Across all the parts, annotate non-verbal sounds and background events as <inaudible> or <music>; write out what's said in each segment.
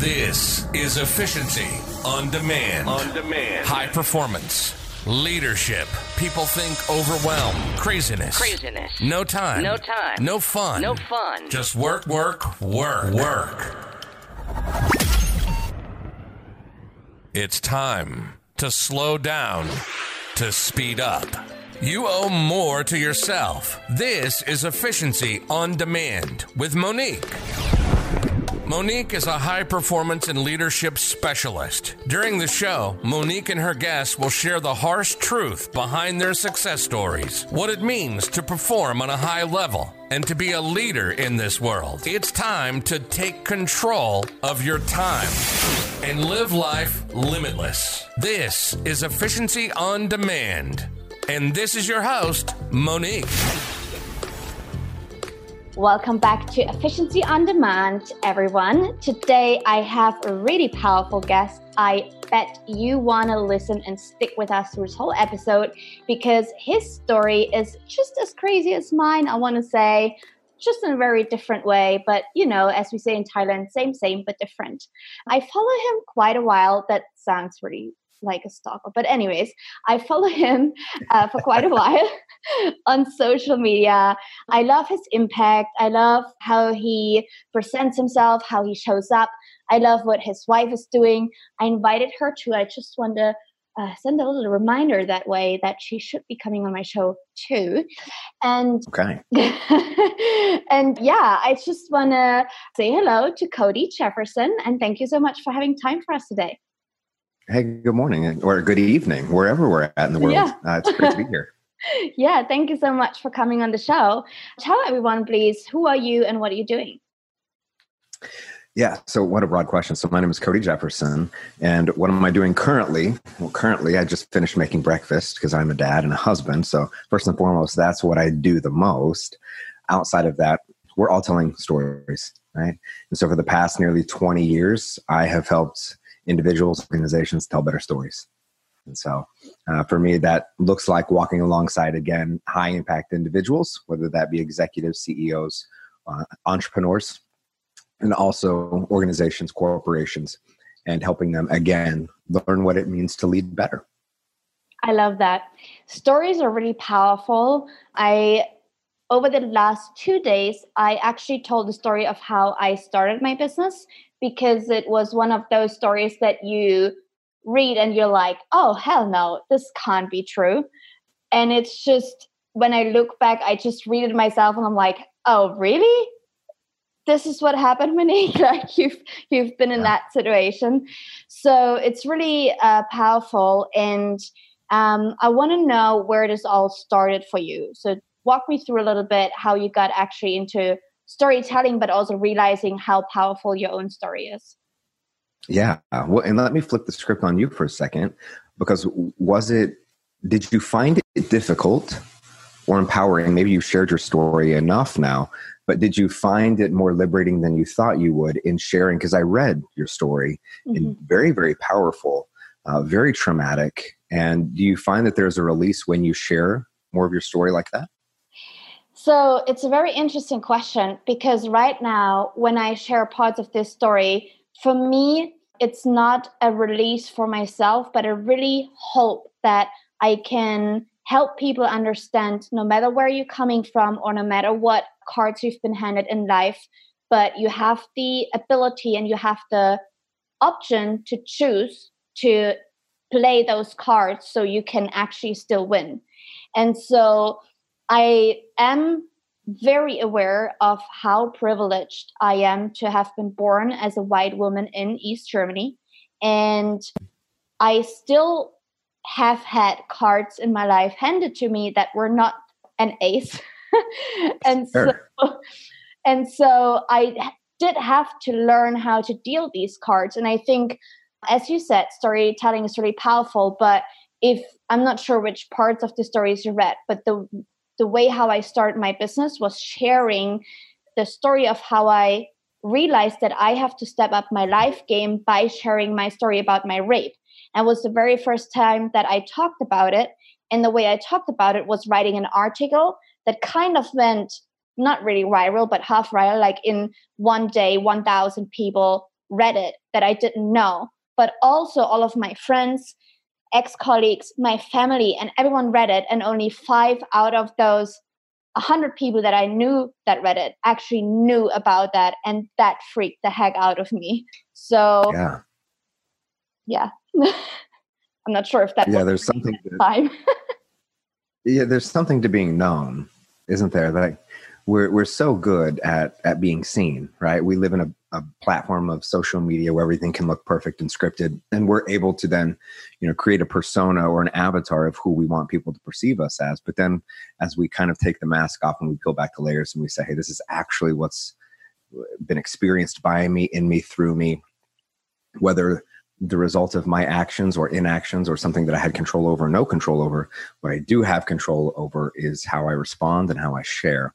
This is efficiency on demand. On demand. High performance. Leadership. People think overwhelm. Craziness. Craziness. No time. No time. No fun. No fun. Just work, work, work, work. It's time to slow down, to speed up. You owe more to yourself. This is Efficiency on Demand with Monique. Monique is a high performance and leadership specialist. During the show, Monique and her guests will share the harsh truth behind their success stories, what it means to perform on a high level, and to be a leader in this world. It's time to take control of your time and live life limitless. This is Efficiency on Demand. And this is your host, Monique. Welcome back to Efficiency on Demand, everyone. Today I have a really powerful guest. I bet you want to listen and stick with us through this whole episode because his story is just as crazy as mine, I want to say, just in a very different way. But, you know, as we say in Thailand, same, same, but different. I follow him quite a while. That sounds really like a stalker. But anyways, I follow him uh, for quite a while <laughs> <laughs> on social media. I love his impact. I love how he presents himself, how he shows up. I love what his wife is doing. I invited her to. I just want to uh, send a little reminder that way that she should be coming on my show too. And okay. <laughs> and yeah, I just want to say hello to Cody Jefferson and thank you so much for having time for us today. Hey, good morning or good evening, wherever we're at in the world. Yeah. Uh, it's great to be here. <laughs> yeah, thank you so much for coming on the show. Tell everyone, please, who are you and what are you doing? Yeah, so what a broad question. So, my name is Cody Jefferson, and what am I doing currently? Well, currently, I just finished making breakfast because I'm a dad and a husband. So, first and foremost, that's what I do the most. Outside of that, we're all telling stories, right? And so, for the past nearly 20 years, I have helped individuals, organizations tell better stories. And so uh, for me, that looks like walking alongside, again, high impact individuals, whether that be executives, CEOs, uh, entrepreneurs, and also organizations, corporations, and helping them, again, learn what it means to lead better. I love that. Stories are really powerful. I over the last two days, I actually told the story of how I started my business because it was one of those stories that you read and you're like, oh, hell no, this can't be true. And it's just, when I look back, I just read it myself and I'm like, oh, really? This is what happened, <laughs> Monique. like you've you've been in that situation, so it's really uh, powerful. And um, I want to know where this all started for you. So walk me through a little bit how you got actually into storytelling, but also realizing how powerful your own story is. Yeah. Well, and let me flip the script on you for a second because was it, did you find it difficult or empowering? Maybe you shared your story enough now, but did you find it more liberating than you thought you would in sharing? Because I read your story mm-hmm. and very, very powerful, uh, very traumatic. And do you find that there's a release when you share more of your story like that? So it's a very interesting question because right now, when I share parts of this story, for me, it's not a release for myself, but I really hope that I can help people understand no matter where you're coming from or no matter what cards you've been handed in life, but you have the ability and you have the option to choose to play those cards so you can actually still win. And so I am very aware of how privileged I am to have been born as a white woman in East Germany. And I still have had cards in my life handed to me that were not an ace. <laughs> and sure. so and so I did have to learn how to deal these cards. And I think, as you said, storytelling is really powerful. But if I'm not sure which parts of the stories you read, but the the way how I started my business was sharing the story of how I realized that I have to step up my life game by sharing my story about my rape. And was the very first time that I talked about it. And the way I talked about it was writing an article that kind of went not really viral, but half viral. Like in one day, 1,000 people read it that I didn't know, but also all of my friends, ex colleagues, my family, and everyone read it. And only five out of those 100 people that I knew that read it actually knew about that. And that freaked the heck out of me. So, yeah. Yeah. <laughs> I'm not sure if that yeah, there's something <laughs> that, yeah, there's something to being known, isn't there? Like we're we're so good at at being seen, right? We live in a, a platform of social media where everything can look perfect and scripted, and we're able to then, you know, create a persona or an avatar of who we want people to perceive us as. But then, as we kind of take the mask off and we peel back the layers and we say, "Hey, this is actually what's uh, been experienced by me, in me, through me," whether the result of my actions or inactions or something that I had control over or no control over. What I do have control over is how I respond and how I share.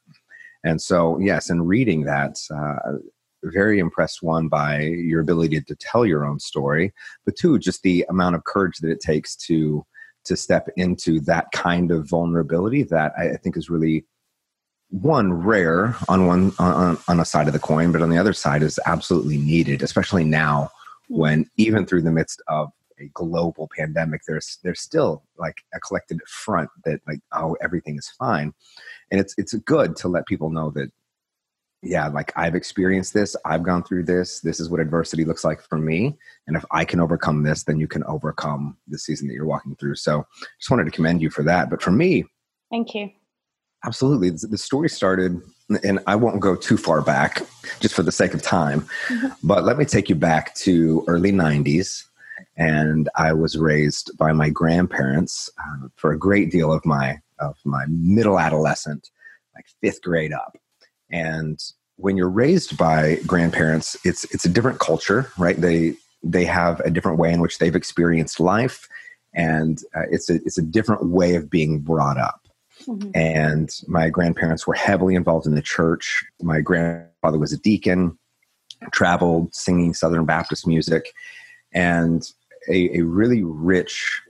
And so, yes, in reading that, uh, very impressed one by your ability to tell your own story, but two, just the amount of courage that it takes to to step into that kind of vulnerability that I, I think is really one rare on one on, on a side of the coin, but on the other side is absolutely needed, especially now when even through the midst of a global pandemic there's there's still like a collected front that like oh everything is fine and it's it's good to let people know that yeah like i've experienced this i've gone through this this is what adversity looks like for me and if i can overcome this then you can overcome the season that you're walking through so just wanted to commend you for that but for me thank you absolutely the story started and I won't go too far back just for the sake of time, mm-hmm. but let me take you back to early 90s. And I was raised by my grandparents uh, for a great deal of my of my middle adolescent, like fifth grade up. And when you're raised by grandparents, it's it's a different culture, right? They they have a different way in which they've experienced life, and uh, it's a it's a different way of being brought up. Mm-hmm. And my grandparents were heavily involved in the church. My grandfather was a deacon, traveled singing Southern Baptist music, and a, a really rich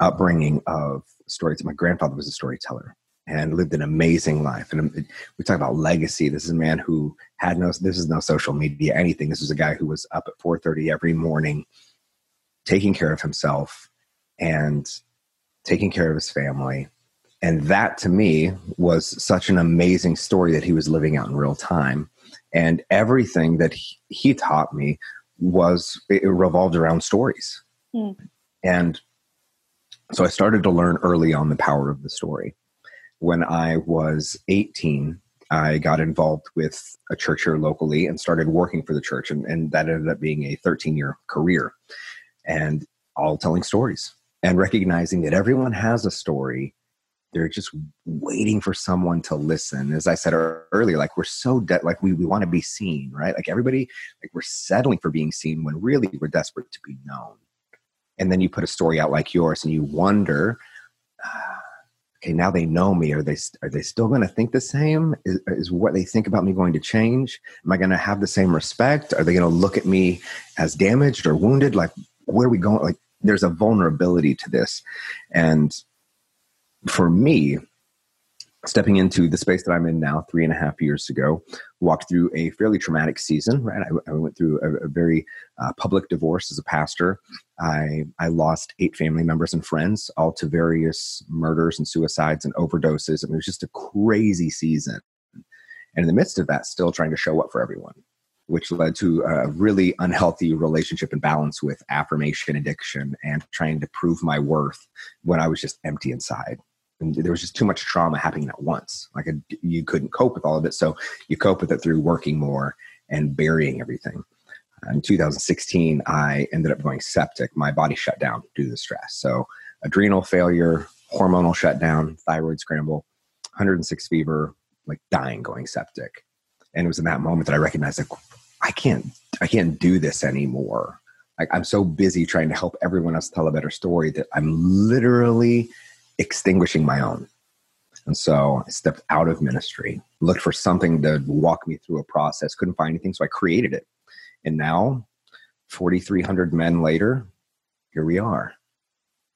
upbringing of stories. My grandfather was a storyteller and lived an amazing life. And um, we talk about legacy. This is a man who had no, this is no social media, anything. This was a guy who was up at 4.30 every morning, taking care of himself and taking care of his family and that to me was such an amazing story that he was living out in real time and everything that he, he taught me was it revolved around stories. Mm. and so i started to learn early on the power of the story. When i was 18 i got involved with a church here locally and started working for the church and, and that ended up being a 13 year career. And all telling stories and recognizing that everyone has a story they're just waiting for someone to listen. As i said earlier like we're so de- like we, we want to be seen right? Like everybody like we're settling for being seen when really we're desperate to be known. And then you put a story out like yours and you wonder uh, okay now they know me. Are they are they still going to think the same? Is, is what they think about me going to change? Am i going to have the same respect? Are they going to look at me as damaged or wounded? Like where are we going? Like there's a vulnerability to this. And for me, stepping into the space that I'm in now, three and a half years ago, walked through a fairly traumatic season. Right, I, I went through a, a very uh, public divorce as a pastor. I I lost eight family members and friends, all to various murders and suicides and overdoses. I mean, it was just a crazy season. And in the midst of that, still trying to show up for everyone, which led to a really unhealthy relationship and balance with affirmation addiction and trying to prove my worth when I was just empty inside and there was just too much trauma happening at once. Like you couldn't cope with all of it, so you cope with it through working more and burying everything. In 2016, I ended up going septic. My body shut down due to the stress. So adrenal failure, hormonal shutdown, thyroid scramble, 106 fever, like dying going septic. And it was in that moment that I recognized like I can't I can't do this anymore. Like I'm so busy trying to help everyone else tell a better story that I'm literally extinguishing my own. And so I stepped out of ministry, looked for something to walk me through a process, couldn't find anything, so I created it. And now, 4,300 men later, here we are.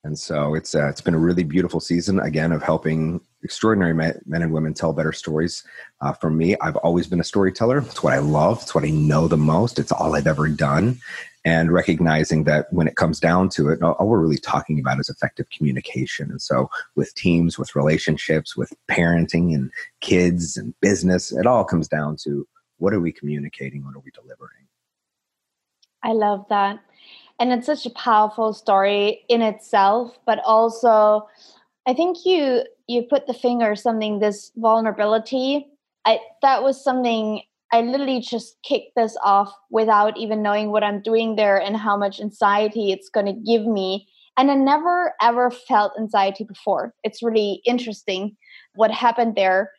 And so it's uh, it's been a really beautiful season again of helping extraordinary men and women tell better stories. Uh, for me, I've always been a storyteller. It's what I love. It's what I know the most. It's all I've ever done. And recognizing that when it comes down to it, all we're really talking about is effective communication. And so, with teams, with relationships, with parenting and kids and business, it all comes down to what are we communicating? What are we delivering? I love that. And it's such a powerful story in itself, but also I think you you put the finger something this vulnerability. I that was something I literally just kicked this off without even knowing what I'm doing there and how much anxiety it's going to give me. And I never ever felt anxiety before. It's really interesting what happened there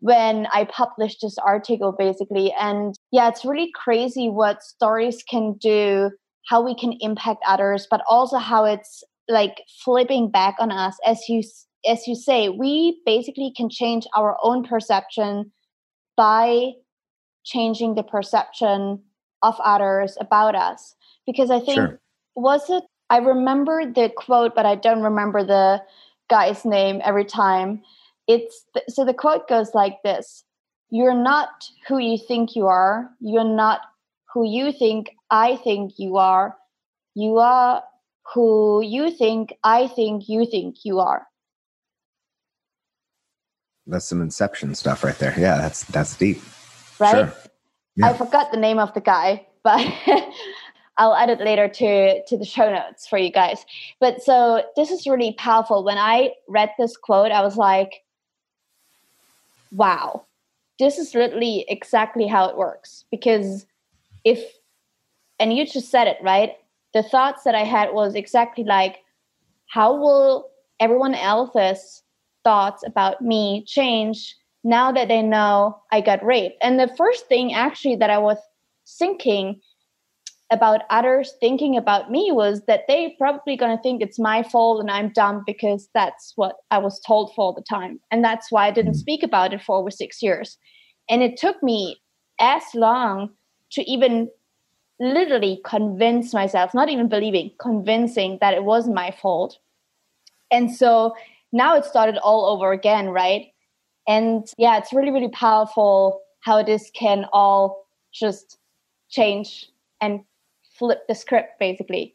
when I published this article, basically. And yeah, it's really crazy what stories can do, how we can impact others, but also how it's like flipping back on us. As you as you say, we basically can change our own perception by changing the perception of others about us. Because I think sure. was it I remember the quote, but I don't remember the guy's name every time it's so the quote goes like this you're not who you think you are you're not who you think i think you are you are who you think i think you think you are that's some inception stuff right there yeah that's that's deep right sure. yeah. i forgot the name of the guy but <laughs> I'll add it later to to the show notes for you guys. But so this is really powerful. When I read this quote, I was like, wow, this is literally exactly how it works. Because if, and you just said it, right? The thoughts that I had was exactly like, how will everyone else's thoughts about me change now that they know I got raped? And the first thing actually that I was thinking about others thinking about me was that they probably going to think it's my fault and I'm dumb because that's what I was told for all the time. And that's why I didn't mm. speak about it for over six years. And it took me as long to even literally convince myself, not even believing, convincing that it was my fault. And so now it started all over again, right? And yeah, it's really, really powerful how this can all just change and flip the script basically.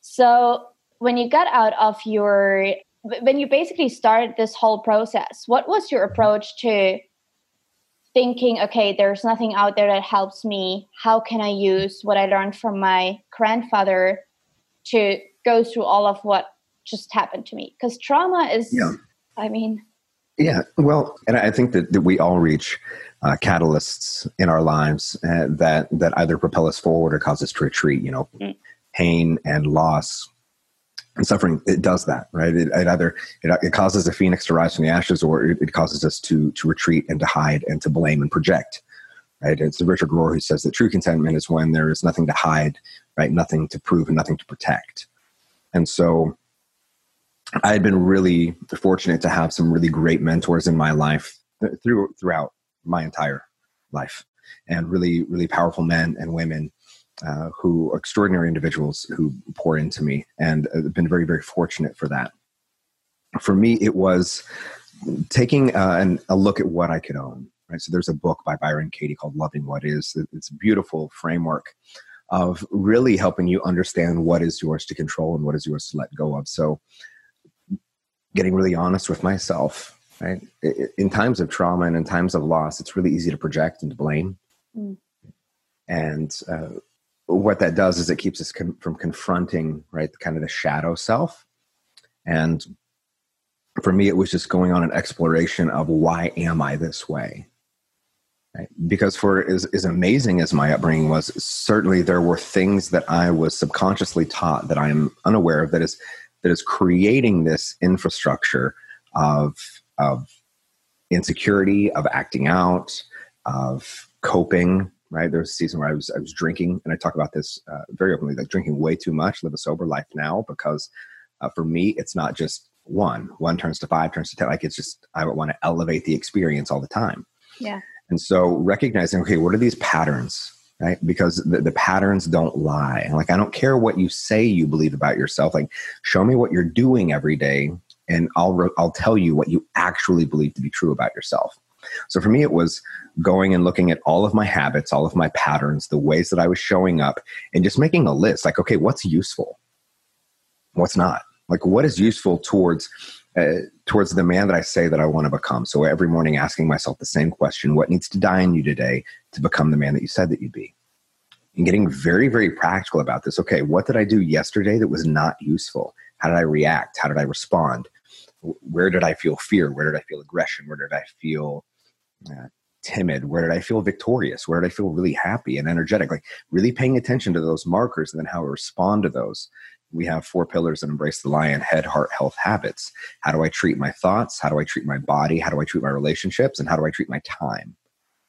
So when you got out of your when you basically started this whole process, what was your approach to thinking, okay, there's nothing out there that helps me. How can I use what I learned from my grandfather to go through all of what just happened to me? Because trauma is, yeah. I mean, yeah, well, and I think that, that we all reach uh, catalysts in our lives uh, that that either propel us forward or cause us to retreat. You know, mm. pain and loss suffering it does that right? It, it either it, it, causes a phoenix to rise from the ashes or it, it, causes us to to retreat and to hide and to blame and project right? It's richard rohr who says that true contentment is when there is nothing to hide right? Nothing to prove and nothing to protect. And so i had been really fortunate to have some really great mentors in my life through throughout my entire life and really really powerful men and women uh, who are extraordinary individuals who pour into me and I've been very very fortunate for that. For me it was taking uh, an, a look at what i could own right? So there's a book by byron katie called loving what is. It's a beautiful framework of really helping you understand what is yours to control and what is yours to let go of. So getting really honest with myself right? In times of trauma and in times of loss it's really easy to project and to blame. Mm. and uh, what that does is it keeps us from confronting right kind of the shadow self and for me it was just going on an exploration of why am i this way right? because for as, as amazing as my upbringing was certainly there were things that i was subconsciously taught that i'm unaware of that is that is creating this infrastructure of of insecurity, of acting out, of coping. Right, there was a season where I was I was drinking, and I talk about this uh, very openly, like drinking way too much. Live a sober life now because uh, for me, it's not just one. One turns to five, turns to ten. Like it's just I want to elevate the experience all the time. Yeah. And so recognizing, okay, what are these patterns? Right? Because the, the patterns don't lie. Like I don't care what you say you believe about yourself. Like show me what you're doing every day and I'll re- I'll tell you what you actually believe to be true about yourself. So for me, it was going and looking at all of my habits, all of my patterns, the ways that I was showing up, and just making a list. Like, okay, what's useful? What's not? Like, what is useful towards uh, towards the man that I say that I want to become? So every morning, asking myself the same question: What needs to die in you today to become the man that you said that you'd be? And getting very, very practical about this. Okay, what did I do yesterday that was not useful? How did I react? How did I respond? Where did I feel fear? Where did I feel aggression? Where did I feel uh, timid? Where did I feel victorious? Where did I feel really happy and energetic? Like really paying attention to those markers and then how I respond to those. We have four pillars that embrace the lion head, heart, health, habits. How do I treat my thoughts? How do I treat my body? How do I treat my relationships? And how do I treat my time?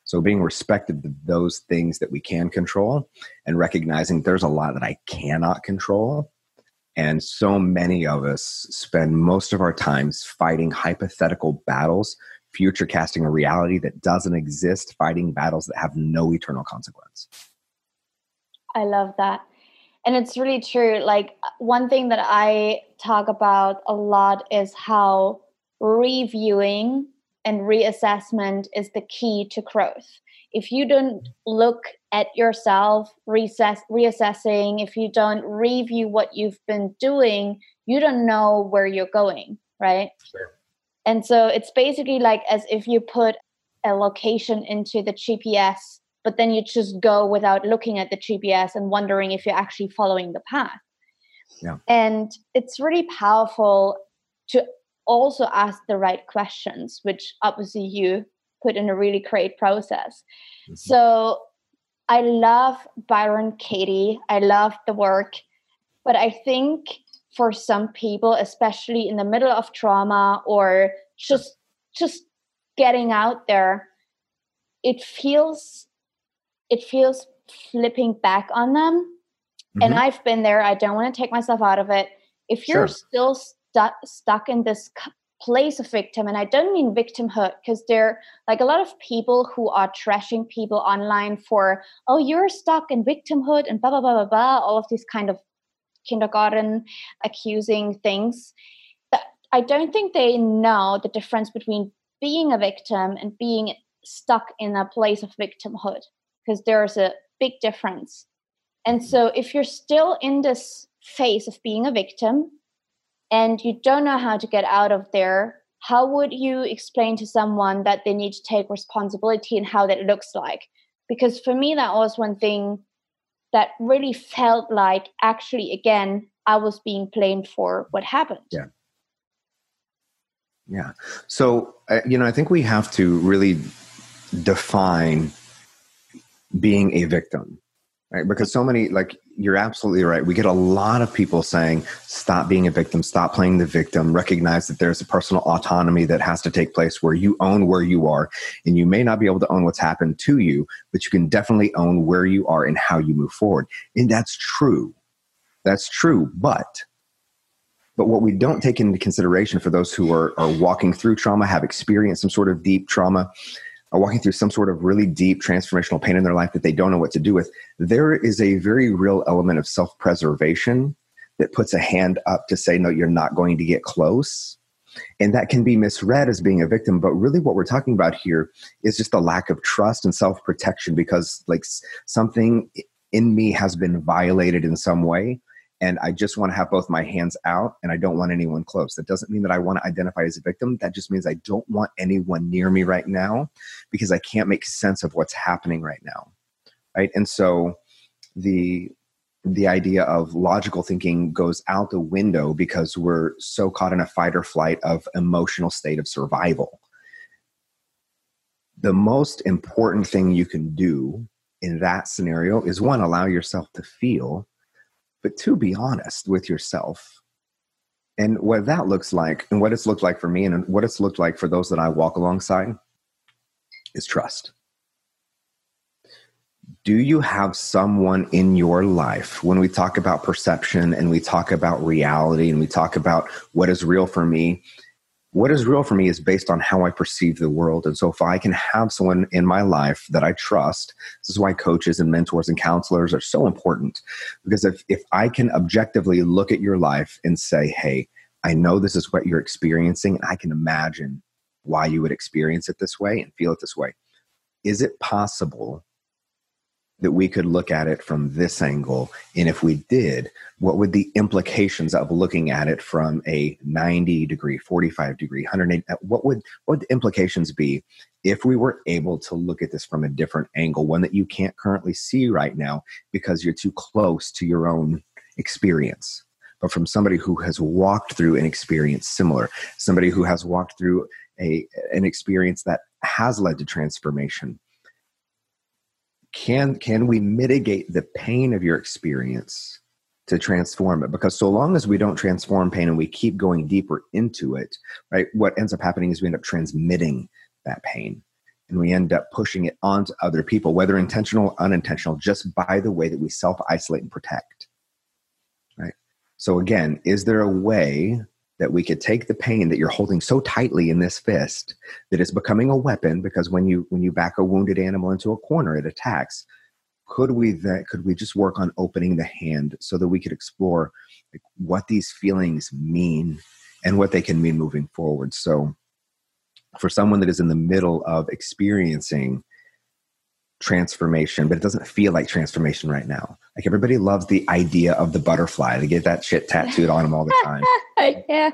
So being respected of those things that we can control and recognizing there's a lot that I cannot control. And so many of us spend most of our times fighting hypothetical battles future casting a reality that doesn't exist, fighting battles that have no eternal consequence. I love that. And it's really true. Like, one thing that I talk about a lot is how reviewing and reassessment is the key to growth. If you don't look at yourself, reassess, reassessing, if you don't review what you've been doing, you don't know where you're going, right? Sure. And so it's basically like as if you put a location into the GPS, but then you just go without looking at the GPS and wondering if you're actually following the path. Yeah. And it's really powerful to also ask the right questions, which obviously you put in a really great process. Mm-hmm. So I love Byron Katie. I love the work, but I think for some people especially in the middle of trauma or just just getting out there it feels it feels flipping back on them mm-hmm. and i've been there i don't want to take myself out of it if you're sure. still stu- stuck in this place of victim and i don't mean victimhood because there are like a lot of people who are trashing people online for oh you're stuck in victimhood and blah blah blah blah blah all of these kind of kindergarten accusing things. I don't think they know the difference between being a victim and being stuck in a place of victimhood because there's a big difference. And so if you're still in this phase of being a victim and you don't know how to get out of there how would you explain to someone that they need to take responsibility and how that looks like? Because for me that was one thing that really felt like actually again I was being blamed for what happened. Yeah. Yeah. So, uh, you know, I think we have to really define being a victim right? Because so many like you're absolutely right. We get a lot of people saying stop being a victim. Stop playing the victim. Recognize that there's a personal autonomy that has to take place where you own where you are and you may not be able to own what's happened to you but you can definitely own where you are and how you move forward. And that's true. That's true but but what we don't take into consideration for those who are, are walking through trauma, have experienced some sort of deep trauma, are walking through some sort of really deep transformational pain in their life that they don't know what to do with, there is a very real element of self preservation that puts a hand up to say, no, you're not going to get close. And that can be misread as being a victim. But really, what we're talking about here is just a lack of trust and self protection because, like, something in me has been violated in some way and I just want to have both my hands out and I don't want anyone close. That doesn't mean that I want to identify as a victim. That just means I don't want anyone near me right now because I can't make sense of what's happening right now. Right? And so the the idea of logical thinking goes out the window because we're so caught in a fight or flight of emotional state of survival. The most important thing you can do in that scenario is one allow yourself to feel but to be honest with yourself and what that looks like and what it's looked like for me and what it's looked like for those that I walk alongside is trust. Do you have someone in your life when we talk about perception and we talk about reality and we talk about what is real for me? What is real for me is based on how I perceive the world. And so if I can have someone in my life that I trust, this is why coaches and mentors and counselors are so important. Because if, if I can objectively look at your life and say, hey, I know this is what you're experiencing, and I can imagine why you would experience it this way and feel it this way. Is it possible that we could look at it from this angle? And if we did, what would the implications of looking at it from a 90 degree, 45 degree, 180, uh, what would, what would the implications be if we were able to look at this from a different angle, one that you can't currently see right now because you're too close to your own experience? But from somebody who has walked through an experience similar, somebody who has walked through a, an experience that has led to transformation, can can we mitigate the pain of your experience to transform it? Because so long as we don't transform pain and we keep going deeper into it right what ends up happening is we end up transmitting that pain and we end up pushing it onto other people whether intentional unintentional just by the way that we self isolate and protect right? So again is there a way that we could take the pain that you're holding so tightly in this fist that it's becoming a weapon because when you when you back a wounded animal into a corner it attacks. Could we that could we just work on opening the hand so that we could explore like, what these feelings mean and what they can mean moving forward? So for someone that is in the middle of experiencing transformation, but it doesn't feel like transformation right now. Like everybody loves the idea of the butterfly. They get that shit tattooed on them all the time. <laughs> yeah.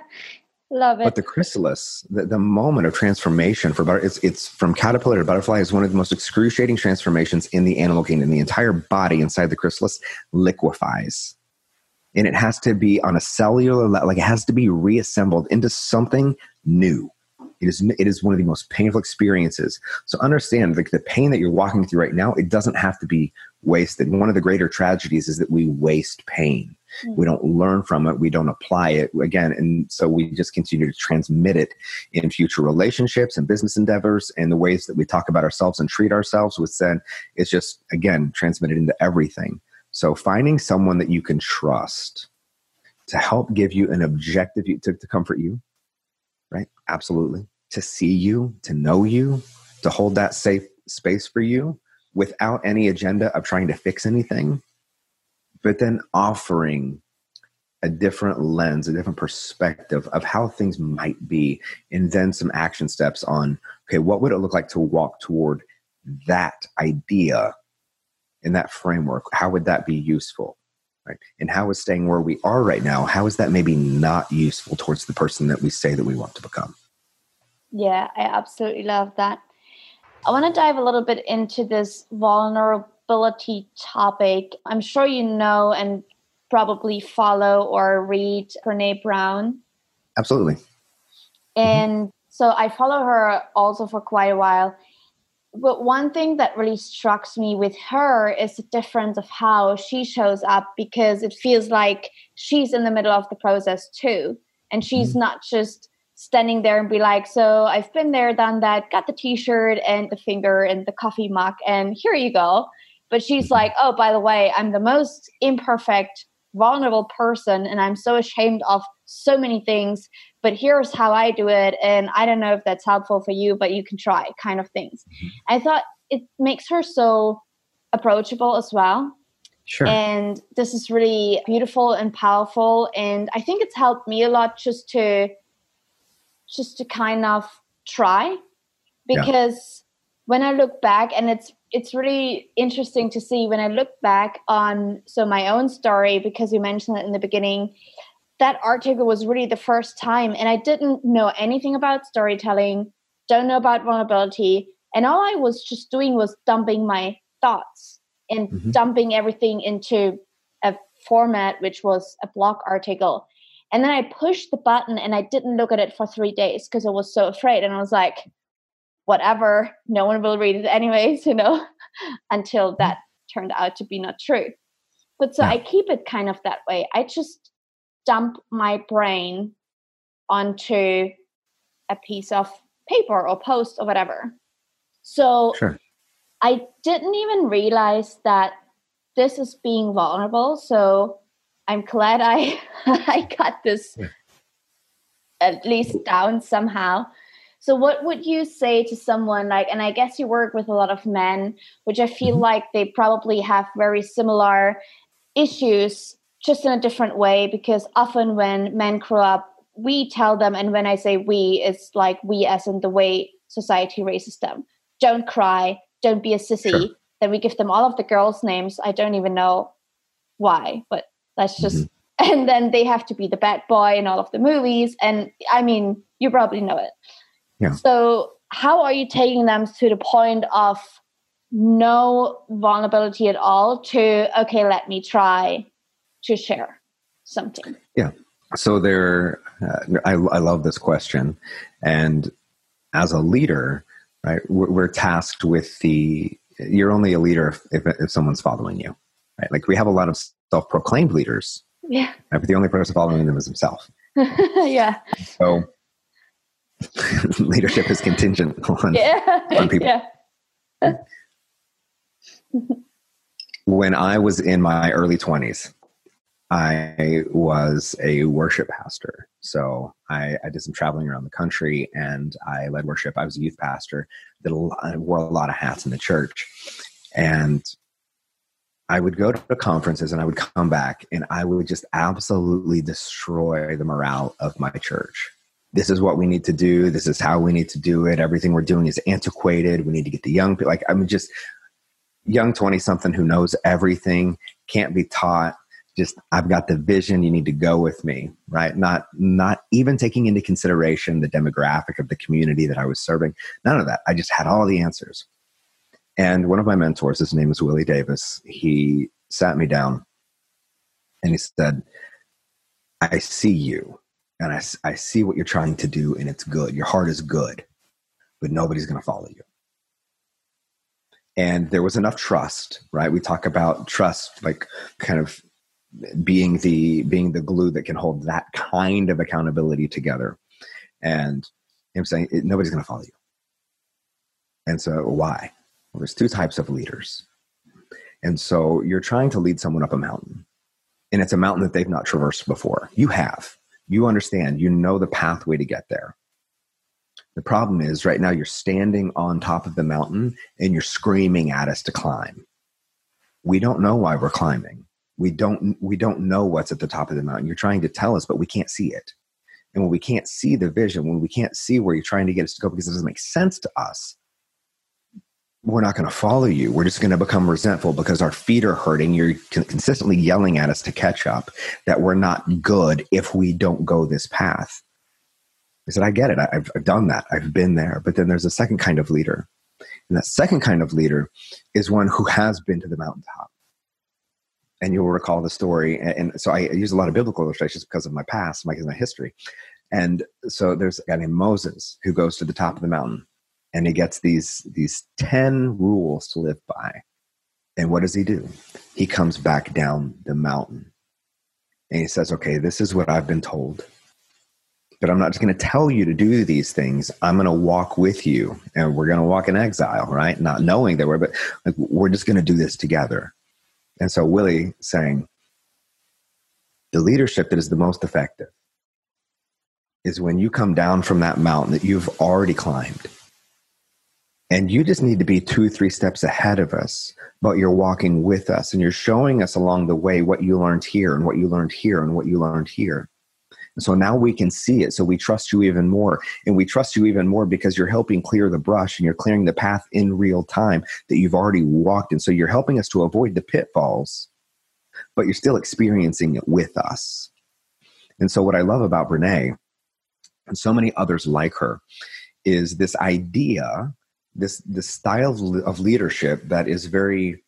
Love it. But the chrysalis, the, the moment of transformation for butter, it's, it's from caterpillar to butterfly is one of the most excruciating transformations in the animal kingdom. The entire body inside the chrysalis liquefies. And it has to be on a cellular level, like it has to be reassembled into something new. It is, it is one of the most painful experiences. So understand like the pain that you're walking through right now, it doesn't have to be wasted. One of the greater tragedies is that we waste pain. Mm-hmm. We don't learn from it. We don't apply it again. And so we just continue to transmit it in future relationships and business endeavors and the ways that we talk about ourselves and treat ourselves with sin. it's just, again, transmitted into everything. So finding someone that you can trust to help give you an objective to, to comfort you, right? Absolutely to see you, to know you, to hold that safe space for you without any agenda of trying to fix anything, but then offering a different lens, a different perspective of how things might be, and then some action steps on okay, what would it look like to walk toward that idea in that framework? How would that be useful? Right. And how is staying where we are right now, how is that maybe not useful towards the person that we say that we want to become? Yeah, I absolutely love that. I want to dive a little bit into this vulnerability topic. I'm sure you know and probably follow or read Brene Brown. Absolutely. And mm-hmm. so I follow her also for quite a while. But one thing that really strikes me with her is the difference of how she shows up because it feels like she's in the middle of the process too. And she's mm-hmm. not just standing there and be like, so I've been there, done that, got the t-shirt and the finger and the coffee mug, and here you go. But she's mm-hmm. like, oh, by the way, I'm the most imperfect, vulnerable person, and I'm so ashamed of so many things. But here's how I do it, and I don't know if that's helpful for you, but you can try, kind of things. Mm-hmm. I thought it makes her so approachable as well. Sure. And this is really beautiful and powerful. And I think it's helped me a lot just to just to kind of try because yeah. when I look back and it's it's really interesting to see when I look back on so my own story because you mentioned it in the beginning that article was really the first time and I didn't know anything about storytelling don't know about vulnerability and all I was just doing was dumping my thoughts and mm-hmm. dumping everything into a format which was a blog article and then I pushed the button and I didn't look at it for three days because I was so afraid. And I was like, whatever, no one will read it anyways, <laughs> you know, until mm. that turned out to be not true. But so yeah. I keep it kind of that way. I just dump my brain onto a piece of paper or post or whatever. So sure. I didn't even realize that this is being vulnerable. So I'm glad I <laughs> I got this at least down somehow. So what would you say to someone like and I guess you work with a lot of men, which I feel mm-hmm. like they probably have very similar issues just in a different way because often when men grow up we tell them, and when I say we, it's like we as in the way society raises them. Don't cry, don't be a sissy. Sure. Then we give them all of the girls' names. I don't even know why, but that's just mm-hmm. <laughs> and then they have to be the bad boy in all of the movies. And I mean, you probably know it. Yeah. So how are you taking them to the point of no vulnerability at all to okay, let me try to share something? Yeah. So there, uh, I, I love this question, and as a leader, right, we're, we're tasked with the. You're only a leader if, if, if someone's following you, right? Like we have a lot of self-proclaimed leaders, yeah, right, but the only person following them is himself. <laughs> yeah. So <laughs> leadership is contingent <laughs> on, yeah. on people. Yeah. when I was in my early 20s, I was a worship pastor. So I, I, did some traveling around the country and I led worship. I was a youth pastor, did a lot, I wore a lot of hats in the church. And I would go to conferences and I would come back and I would just absolutely destroy the morale of my church this is what we need to do. This is how we need to do it. Everything we're doing is antiquated. We need to get the young people. Like, I'm just young 20 something who knows everything, can't be taught. Just, I've got the vision. You need to go with me, right? Not, not even taking into consideration the demographic of the community that I was serving. None of that. I just had all the answers. And one of my mentors, his name is Willie Davis, he sat me down and he said, I see you and I, I see what you're trying to do and it's good. Your heart is good but nobody's going to follow you. And there was enough trust right? We talk about trust like kind of being the being the glue that can hold that kind of accountability together. And him saying nobody's going to follow you. And so why well, there's two types of leaders and so you're trying to lead someone up a mountain and it's a mountain that they've not traversed before you have you understand, you know the pathway to get there. The problem is right now you're standing on top of the mountain and you're screaming at us to climb. We don't know why we're climbing. We don't we don't know what's at the top of the mountain. You're trying to tell us, but we can't see it. And when we can't see the vision, when we can't see where you're trying to get us to go because it doesn't make sense to us, we're not going to follow you. We're just going to become resentful because our feet are hurting. You're consistently yelling at us to catch up, that we're not good if we don't go this path. I said, I get it. I've, done that. I've been there. But then there's a second kind of leader. And that second kind of leader is one who has been to the mountaintop. And you'll recall the story. And so I use a lot of biblical illustrations because of my past, my history. And so there's a guy named Moses who goes to the top of the mountain and he gets these these 10 rules to live by. And what does he do? He comes back down the mountain. And he says okay this is what i've been told but i'm not just going to tell you to do these things. I'm going to walk with you and we're going to walk in exile right? Not knowing that we're but like, we're just going to do this together. And so willie saying the leadership that is the most effective is when you come down from that mountain that you've already climbed and you just need to be two, three steps ahead of us, but you're walking with us and you're showing us along the way what you learned here and what you learned here and what you learned here. And so now we can see it. So we trust you even more. And we trust you even more because you're helping clear the brush and you're clearing the path in real time that you've already walked. And so you're helping us to avoid the pitfalls, but you're still experiencing it with us. And so what I love about Brene and so many others like her is this idea this this style of leadership that is very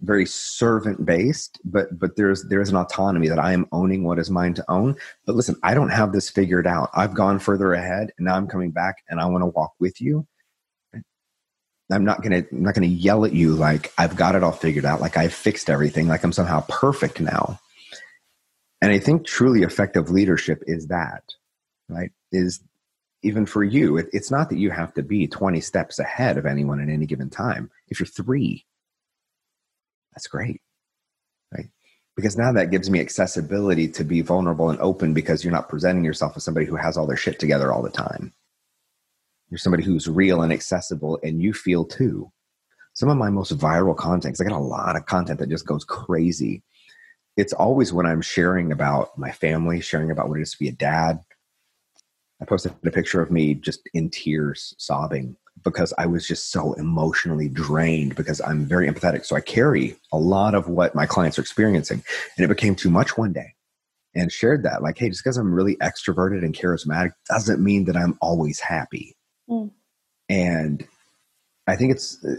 very servant based but but there's there's an autonomy that i am owning what is mine to own. But listen i don't have this figured out. I've gone further ahead and now i'm coming back and i want to walk with you. I'm not gonna i'm not gonna yell at you like i've got it all figured out like i've fixed everything like i'm somehow perfect now. And i think truly effective leadership is that right? Is even for you, it, it's not that you have to be 20 steps ahead of anyone at any given time. If you're three, that's great. Right? Because now that gives me accessibility to be vulnerable and open because you're not presenting yourself as somebody who has all their shit together all the time. You're somebody who's real and accessible and you feel too. Some of my most viral content, I got a lot of content that just goes crazy. it's always when I'm sharing about my family, sharing about what it is to be a dad. I posted a picture of me just in tears, sobbing because I was just so emotionally drained because I'm very empathetic. So I carry a lot of what my clients are experiencing. And it became too much one day and shared that like, hey, just because I'm really extroverted and charismatic doesn't mean that I'm always happy. Mm. And I think it's uh,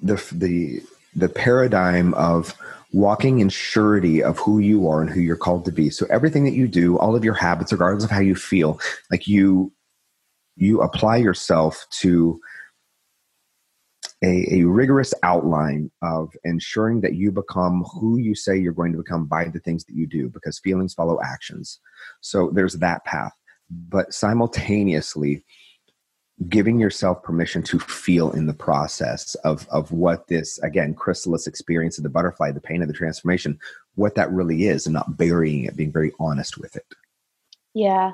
the, the, the paradigm of walking in surety of who you are and who you're called to be. So everything that you do, all of your habits, regardless of how you feel, like you you apply yourself to a, a, rigorous outline of ensuring that you become who you say you're going to become by the things that you do because feelings follow actions so there's that path but simultaneously giving yourself permission to feel in the process of of what this again chrysalis experience of the butterfly the pain of the transformation what that really is and not burying it being very honest with it yeah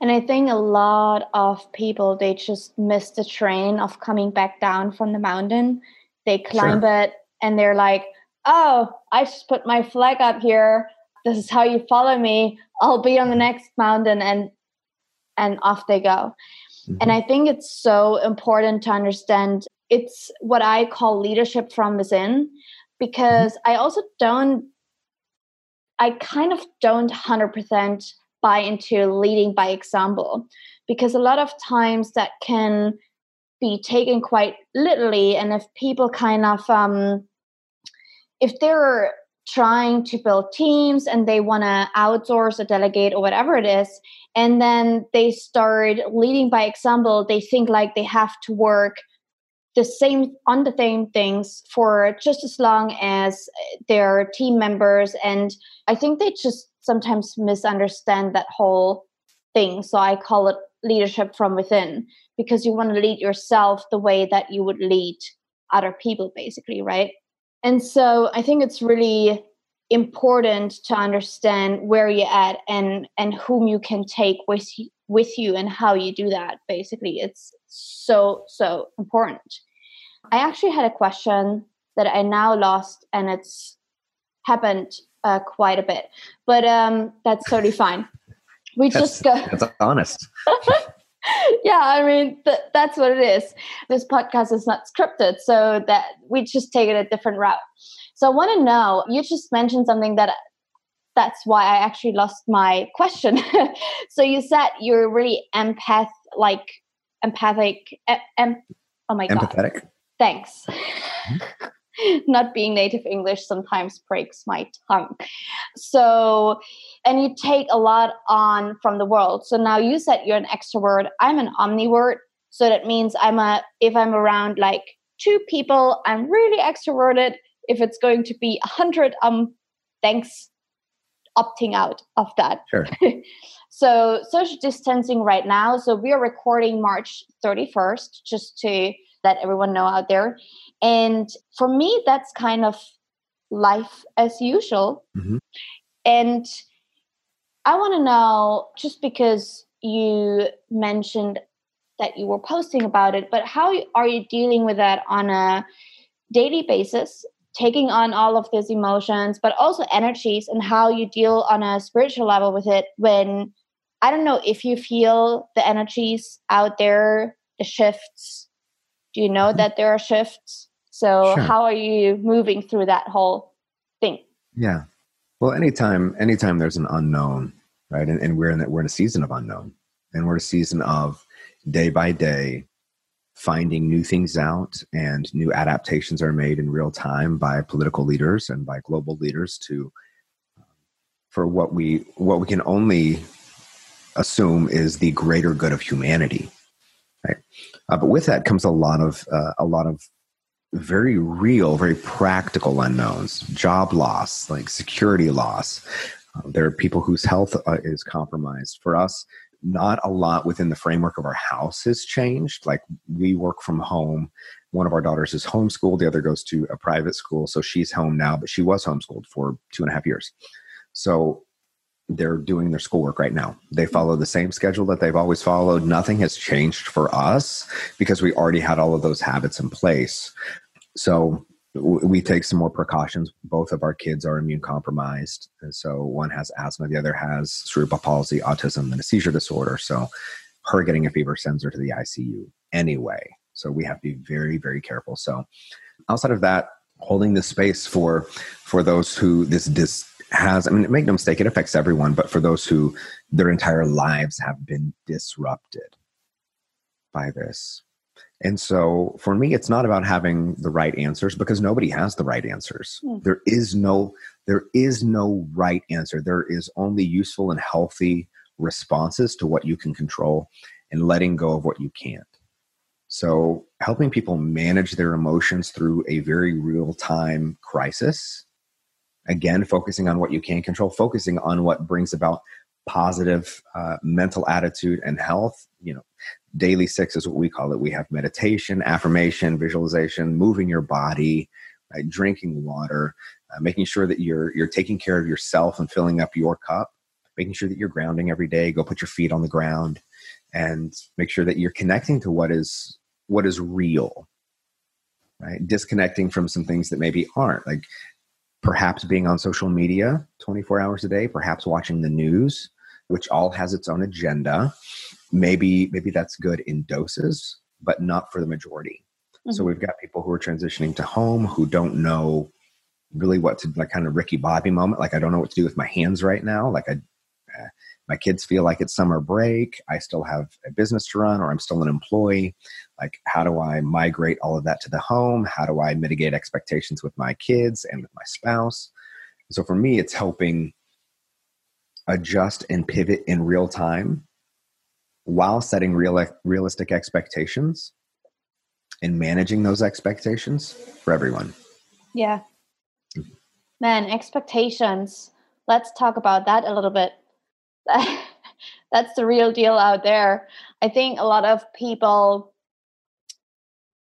and I think a lot of people they just miss the train of coming back down from the mountain. They climb sure. it and they're like, "Oh, I just put my flag up here. This is how you follow me. I'll be on the mm-hmm. next mountain." And and off they go. Mm-hmm. And I think it's so important to understand it's what I call leadership from within because mm-hmm. I also don't I kind of don't 100% buy into leading by example because a lot of times that can be taken quite literally and if people kind of um, if they're trying to build teams and they want to outsource or delegate or whatever it is and then they start leading by example they think like they have to work the same on the same things for just as long as their team members and i think they just sometimes misunderstand that whole thing. So I call it leadership from within because you want to lead yourself the way that you would lead other people, basically, right? And so I think it's really important to understand where you're at and and whom you can take with with you and how you do that basically it's so so important i actually had a question that i now lost and it's happened uh, quite a bit, but um, that's totally fine. We that's, just go. That's honest. <laughs> <laughs> yeah, I mean th- that's what it is. This podcast is not scripted, so that we just take it a different route. So I want to know. You just mentioned something that that's why I actually lost my question. <laughs> so you said you're really empath, like empathic. Em- oh my god. Empathetic. Thanks. Mm-hmm. <laughs> <laughs> not being native English sometimes breaks my tongue. So, and you take a lot on from the world. So now you said you're an extrovert. I'm an omnivert. So that means I'm a, if I'm around like two people, I'm really extroverted. If it's going to be a hundred, um, thanks, opting out of that. Sure. <laughs> so social distancing right now. So we are recording March 31st, just to let everyone know out there. And for me, that's kind of life as usual. Mm-hmm. And I want to know just because you mentioned that you were posting about it, but how are you dealing with that on a daily basis? Taking on all of these emotions, but also energies, and how you deal on a spiritual level with it when I don't know if you feel the energies out there, the shifts. Do you know that there are shifts? So sure. how are you moving through that whole thing? Yeah. Well, anytime, anytime there's an unknown, right? And, and we're in that we're in a season of unknown, and we're a season of day by day finding new things out, and new adaptations are made in real time by political leaders and by global leaders to uh, for what we what we can only assume is the greater good of humanity, right? Uh, but with that comes a lot of uh, a lot of very real, very practical unknowns, job loss, like security loss. Uh, there are people whose health uh, is compromised. For us, not a lot within the framework of our house has changed. Like we work from home. One of our daughters is homeschooled, the other goes to a private school. So she's home now, but she was homeschooled for two and a half years. So they're doing their schoolwork right now. They follow the same schedule that they've always followed. Nothing has changed for us because we already had all of those habits in place. So we take some more precautions. Both of our kids are immune compromised. And so one has asthma, the other has cerebral palsy, autism, and a seizure disorder. So her getting a fever sends her to the ICU anyway. So we have to be very, very careful. So outside of that, holding the space for for those who this this has i mean make no mistake it affects everyone but for those who their entire lives have been disrupted by this and so for me, it's not about having the right answers because nobody has the right answers. Mm. There is no there is no right answer. There is only useful and healthy responses to what you can control and letting go of what you can't. So helping people manage their emotions through a very real time crisis. Again, focusing on what you can control, focusing on what brings about positive uh, mental attitude and health you know. Daily six is what we call it. We have meditation affirmation visualization moving your body right? drinking water uh, making sure that you're you're taking care of yourself and filling up your cup making sure that you're grounding every day go put your feet on the ground and make sure that you're connecting to what is what is real right? Disconnecting from some things that maybe aren't like perhaps being on social media 24 hours a day perhaps watching the news which all has its own agenda. Maybe maybe that's good in doses but not for the majority. Mm-hmm. so we've got people who are transitioning to home who don't know really what to like kind of ricky bobby moment. Like i don't know what to do with my hands right now. Like i uh, my kids feel like it's summer break. I still have a business to run or i'm still an employee like how do i migrate all of that to the home how do i mitigate expectations with my kids and with my spouse so for me it's helping adjust and pivot in real time while setting real, realistic expectations and managing those expectations for everyone. Yeah. Mm-hmm. Man, expectations. Let's talk about that a little bit. <laughs> That's the real deal out there. I think a lot of people,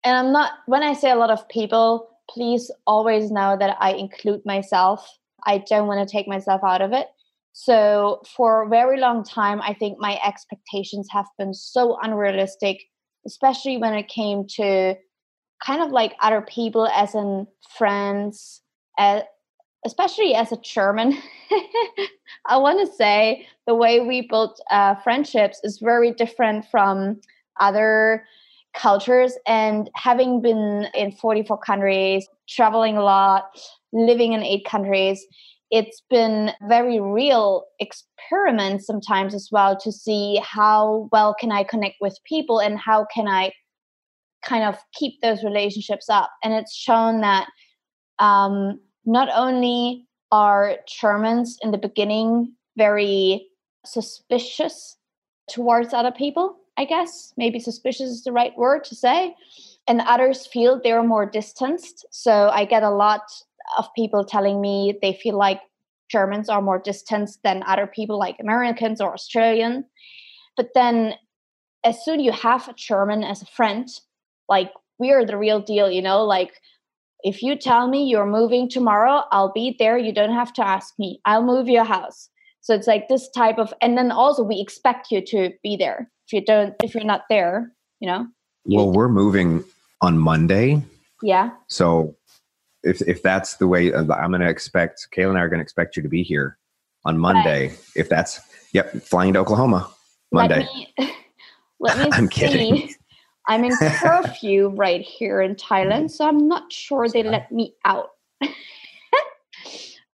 and I'm not, when I say a lot of people, please always know that I include myself. I don't want to take myself out of it. So for a very long time, I think my expectations have been so unrealistic, especially when it came to kind of like other people as in friends, as, especially as a German. <laughs> I want to say the way we build uh, friendships is very different from other cultures. And having been in 44 countries, traveling a lot, living in eight countries, it's been very real experiment sometimes as well to see how well can i connect with people and how can i kind of keep those relationships up and it's shown that um, not only are germans in the beginning very suspicious towards other people i guess maybe suspicious is the right word to say and others feel they're more distanced so i get a lot of people telling me they feel like Germans are more distanced than other people like Americans or Australian. But then as soon you have a German as a friend, like we are the real deal, you know, like if you tell me you're moving tomorrow, I'll be there. You don't have to ask me. I'll move your house. So it's like this type of and then also we expect you to be there. If you don't if you're not there, you know. Well, we're moving on Monday. Yeah. So if if that's the way uh, I'm going to expect, Kayla and I are going to expect you to be here on Monday. Right. If that's yep, flying to Oklahoma Monday. Let me, <laughs> let me <laughs> I'm see. kidding. I'm in <laughs> curfew right here in Thailand, so I'm not sure they let me out.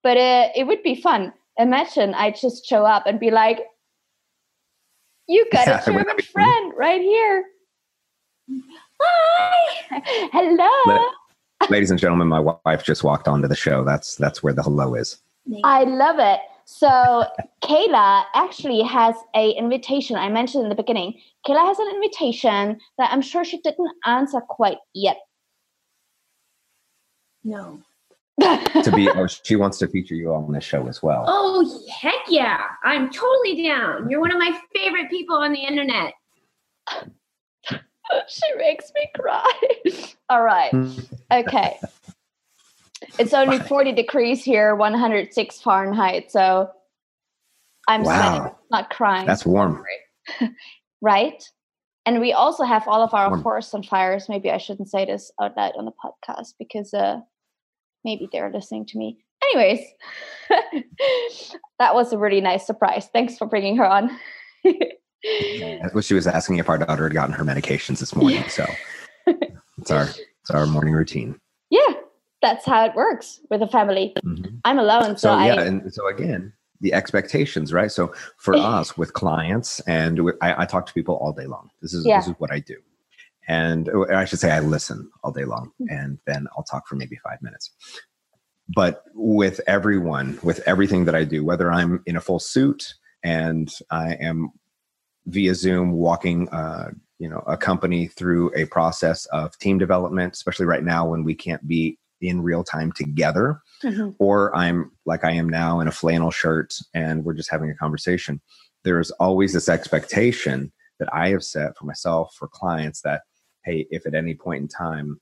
but uh, it would be fun. Imagine I just show up and be like, "You got <laughs> yeah, a German friend right here." Hi, <laughs> hello. Ladies and gentlemen, my wife just walked onto the show. That's that's where the hello is. I love it. So <laughs> Kayla actually has a invitation. I mentioned in the beginning. Kayla has an invitation that I'm sure she didn't answer quite yet. No. To be <laughs> oh, she wants to feature you on the show as well. Oh heck yeah. I'm totally down. You're one of my favorite people on the internet. <laughs> she makes me cry. <laughs> All right. Okay. It's only 40 degrees here, 106 Fahrenheit. So I'm wow. not crying. That's warm. right? And we also have all of our warm. forests on fires. Maybe I shouldn't say this out loud on the podcast because uh, maybe they're listening to me. Anyways, <laughs> that was a really nice surprise. Thanks for bringing her on. well, she was asking if our daughter had gotten her medications this morning. So <laughs> it's our it's our morning routine. Yeah, that's how it works with a family. Mm-hmm. I'm alone, so, so yeah, I, and so again, the expectations, right? So for <laughs> us with clients, and I, I, talk to people all day long. This is yeah. this is what I do, and I should say I listen all day long, mm-hmm. and then I'll talk for maybe five minutes. But with everyone, with everything that I do, whether I'm in a full suit and I am via Zoom walking, uh, you know, a company through a process of team development, especially right now when we can't be in real time together, mm-hmm. or I'm like I am now in a flannel shirt and we're just having a conversation. There's always this expectation that I have set for myself, for clients that, hey, if at any point in time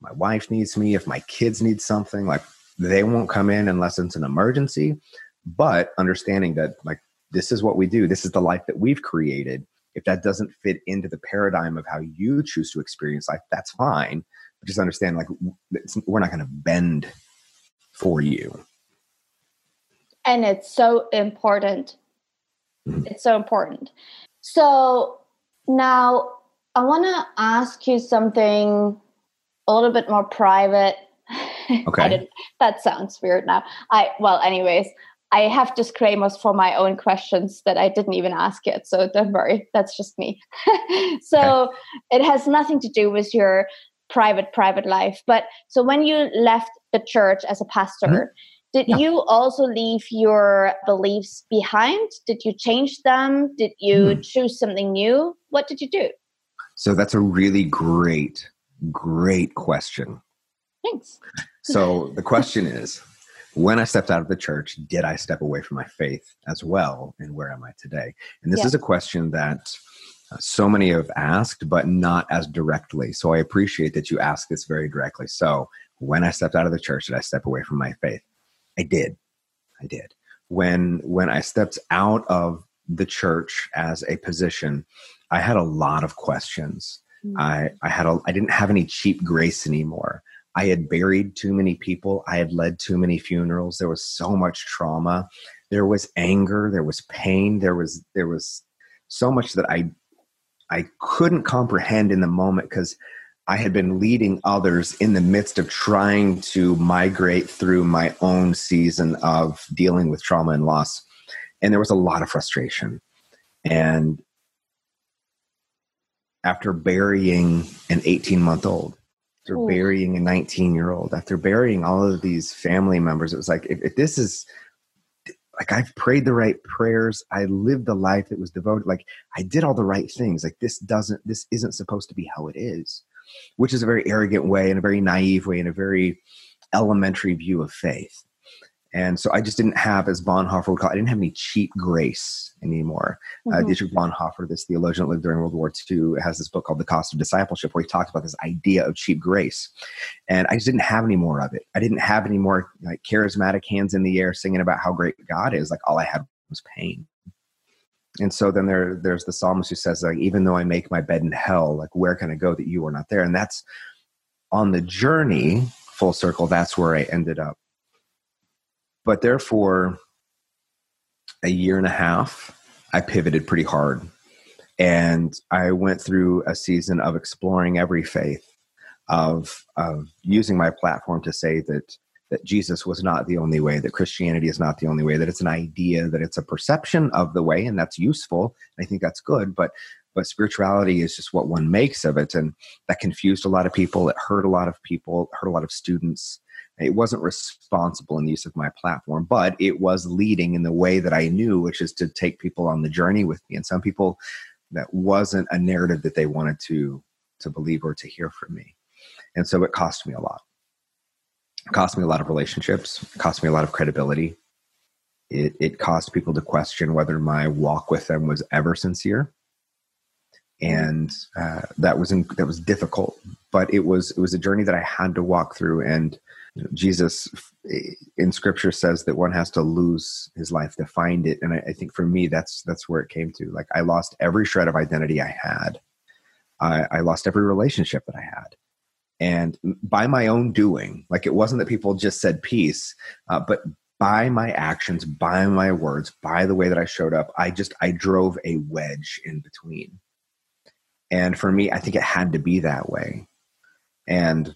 my wife needs me, if my kids need something, like they won't come in unless it's an emergency. But understanding that, like, this is what we do, this is the life that we've created. If that doesn't fit into the paradigm of how you choose to experience life, that's fine But just understand like we're not going to bend for you and it's so important mm-hmm. it's so important so now i want to ask you something a little bit more private <laughs> okay that sounds weird now i well anyways i have disclaimers for my own questions that i didn't even ask yet so don't worry that's just me <laughs> so okay. it has nothing to do with your private private life but so when you left the church as a pastor mm-hmm. did yeah. you also leave your beliefs behind did you change them did you mm. choose something new what did you do so that's a really great great question thanks so the question is when I stepped out of the church, did I step away from my faith as well? And where am I today? And this yeah. is a question that uh, so many have asked, but not as directly. So I appreciate that you ask this very directly. So when I stepped out of the church, did I step away from my faith? I did. I did. When when I stepped out of the church as a position, I had a lot of questions. Mm-hmm. I I had a I didn't have any cheap grace anymore. I had buried too many people. I had led too many funerals. There was so much trauma. There was anger. There was pain. There was there was so much that I I couldn't comprehend in the moment because I had been leading others in the midst of trying to migrate through my own season of dealing with trauma and loss. And there was a lot of frustration. And after burying an 18 month old, after Ooh. burying a 19 year old, after burying all of these family members, it was like, if, if this is like I've prayed the right prayers. I lived the life that was devoted. Like I did all the right things. Like this doesn't, this isn't supposed to be how it is, which is a very arrogant way and a very naive way and a very elementary view of faith. And so I just didn't have, as Bonhoeffer would call it, I didn't have any cheap grace anymore. Uh, mm-hmm. Uh, Dietrich Bonhoeffer, this theologian that lived during World War II, has this book called The Cost of Discipleship, where he talks about this idea of cheap grace. And I just didn't have any more of it. I didn't have any more like charismatic hands in the air singing about how great God is. Like all I had was pain. And so then there, there's the psalmist who says, like, even though I make my bed in hell, like where can I go that you are not there? And that's on the journey, full circle, that's where I ended up but therefore, a year and a half, I pivoted pretty hard. And I went through a season of exploring every faith, of, of using my platform to say that, that Jesus was not the only way, that Christianity is not the only way, that it's an idea, that it's a perception of the way, and that's useful. I think that's good. But but spirituality is just what one makes of it and that confused a lot of people it hurt a lot of people hurt a lot of students it wasn't responsible in the use of my platform, but it was leading in the way that I knew, which is to take people on the journey with me. And some people that wasn't a narrative that they wanted to to believe or to hear from me. And so it cost me a lot. It cost me a lot of relationships, it cost me a lot of credibility. It, it caused people to question whether my walk with them was ever sincere and uh, that was in, that was difficult but it was it was a journey that i had to walk through and Jesus in Scripture says that one has to lose his life to find it, and I, I, think for me that's that's where it came to. Like I lost every shred of identity I had. I, I lost every relationship that I had, And by my own doing, like it wasn't that people just said peace, uh, but by my actions, by my words, by the way that I showed up, I just I drove a wedge in between. And for me, I think it had to be that way. And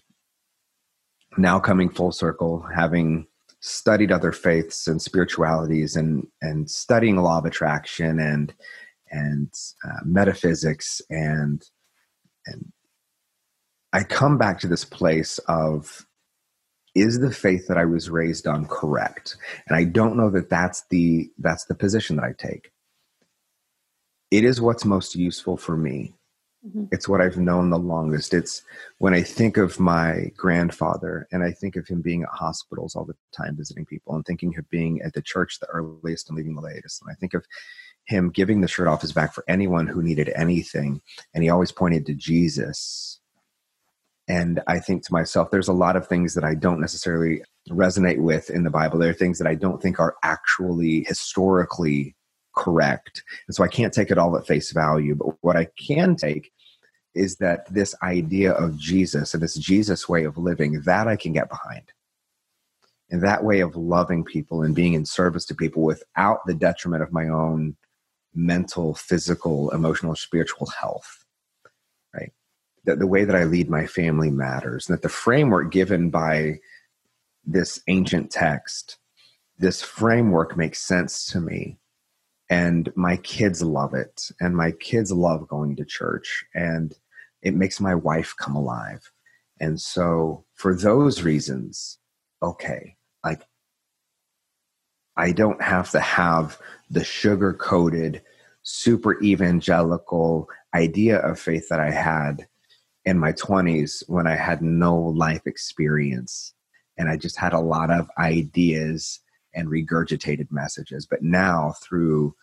now coming full circle, having studied other faiths and spiritualities and and studying law of attraction and and uh, metaphysics and and I come back to this place of is the faith that I was raised on correct? And I don't know that that's the that's the position that I take. It is what's most useful for me. Mm-hmm. It's what I've known the longest. It's when I think of my grandfather and I think of him being at hospitals all the time visiting people and thinking of being at the church the earliest and leaving the latest. And I think of him giving the shirt off his back for anyone who needed anything. And he always pointed to Jesus. And I think to myself, there's a lot of things that I don't necessarily resonate with in the Bible. There are things that I don't think are actually historically correct. And so I can't take it all at face value. But what I can take is that this idea of Jesus and this Jesus way of living, that I can get behind. And that way of loving people and being in service to people without the detriment of my own mental, physical, emotional, spiritual health. Right? That the way that I lead my family matters. And that the framework given by this ancient text, this framework makes sense to me and my kids love it and my kids love going to church and it makes my wife come alive. And so for those reasons okay like i don't have to have the sugar coated super evangelical idea of faith that i had in my 20s when i had no life experience and i just had a lot of ideas and regurgitated messages. But now, through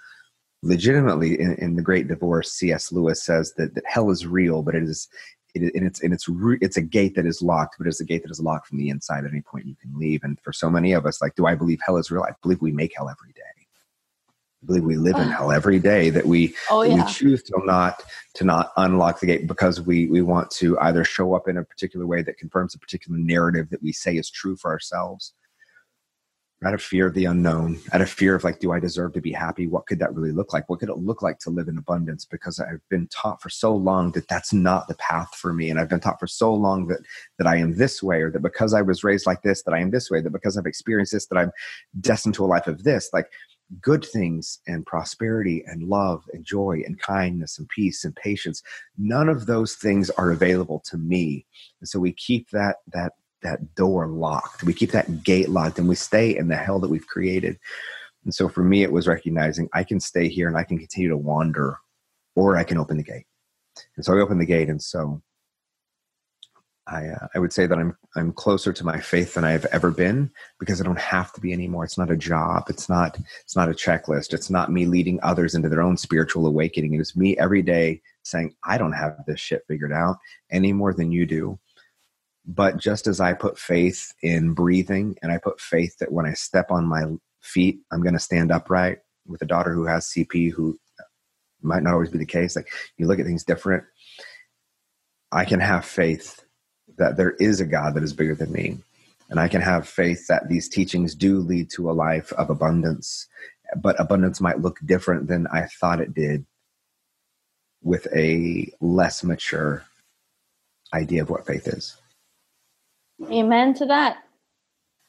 legitimately in, in the Great Divorce, C.S. Lewis says that, that hell is real, but it is it, and it's and it's it's a gate that is locked, but it's a gate that is locked from the inside. At any point, you can leave. And for so many of us, like, do I believe hell is real? I believe we make hell every day. I believe we live in hell every day. That we oh, yeah. we choose to not to not unlock the gate because we we want to either show up in a particular way that confirms a particular narrative that we say is true for ourselves, out of fear of the unknown, out of fear of like, do I deserve to be happy? What could that really look like? What could it look like to live in abundance? Because I've been taught for so long that that's not the path for me. And I've been taught for so long that, that I am this way, or that because I was raised like this, that I am this way, that because I've experienced this, that I'm destined to a life of this. Like good things and prosperity and love and joy and kindness and peace and patience. None of those things are available to me. And so we keep that, that that door locked. We keep that gate locked and we stay in the hell that we've created. And so for me, it was recognizing I can stay here and I can continue to wander, or I can open the gate. And so I opened the gate. And so I, uh, I would say that I'm, I'm closer to my faith than I've ever been because I don't have to be anymore. It's not a job. It's not, it's not a checklist. It's not me leading others into their own spiritual awakening. It is me every day saying, I don't have this shit figured out any more than you do. But just as I put faith in breathing and I put faith that when I step on my feet, I'm going to stand upright with a daughter who has CP, who uh, might not always be the case. Like you look at things different. I can have faith that there is a God that is bigger than me. And I can have faith that these teachings do lead to a life of abundance, but abundance might look different than I thought it did with a less mature idea of what faith is. Amen to that.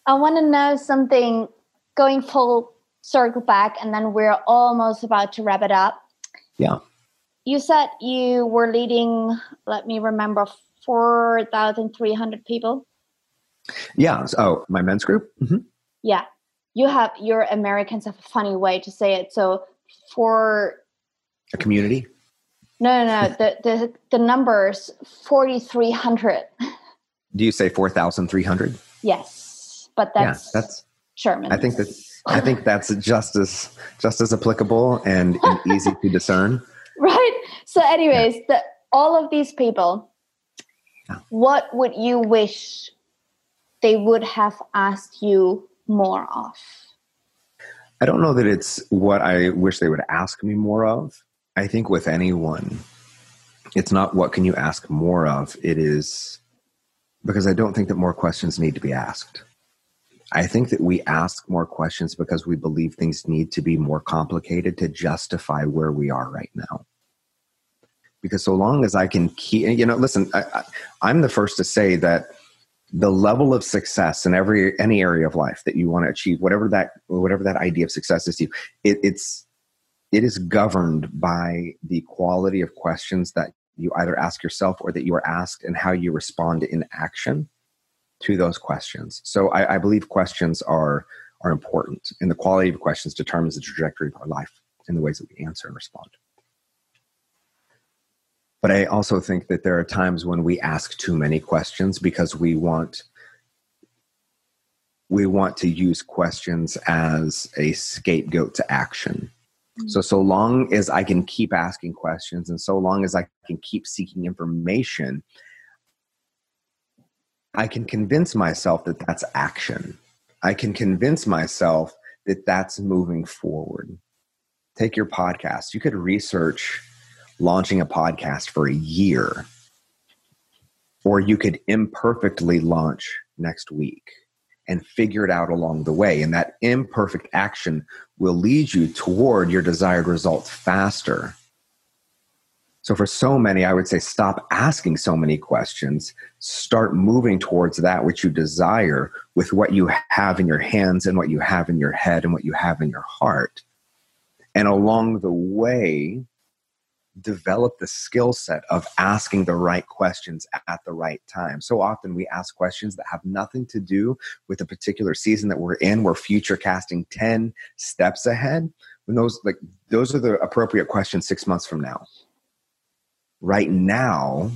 I want to know something going full circle back, and then we're almost about to wrap it up. Yeah. You said you were leading, let me remember, 4,300 people. Yeah. Oh, my men's group? Mm-hmm. Yeah. You have, your Americans have a funny way to say it. So for a community? No, no, no. the, the, the numbers 4,300. <laughs> Do you say four thousand three hundred? Yes, but that's yeah, that's German. I think that I think that's just as just as applicable and, and <laughs> easy to discern. Right. So, anyways, yeah. the, all of these people, yeah. what would you wish they would have asked you more of? I don't know that it's what I wish they would ask me more of. I think with anyone, it's not what can you ask more of. It is Because I don't think that more questions need to be asked. I think that we ask more questions because we believe things need to be more complicated to justify where we are right now. Because so long as I can keep, you know, listen, I, am the first to say that the level of success in every any area of life that you want to achieve, whatever that whatever that idea of success is to you, it, it's it is governed by the quality of questions that you either ask yourself or that you are asked and how you respond in action to those questions. So I, I believe questions are are important, and the quality of questions determines the trajectory of our life and the ways that we answer and respond. But I also think that there are times when we ask too many questions because we want we want to use questions as a scapegoat to action. So so long as I can keep asking questions and so long as I can keep seeking information, I can convince myself that that's action. I can convince myself that that's moving forward. Take your podcast. You could research launching a podcast for a year, or you could imperfectly launch next week and figure it out along the way. And that imperfect action will lead you toward your desired results faster so, for so many, I would say stop asking so many questions. Start moving towards that which you desire with what you have in your hands and what you have in your head and what you have in your heart. And along the way, develop the skill set of asking the right questions at the right time. So often we ask questions that have nothing to do with the particular season that we're in. We're future casting 10 steps ahead. When those like those are the appropriate questions 6 months from now right now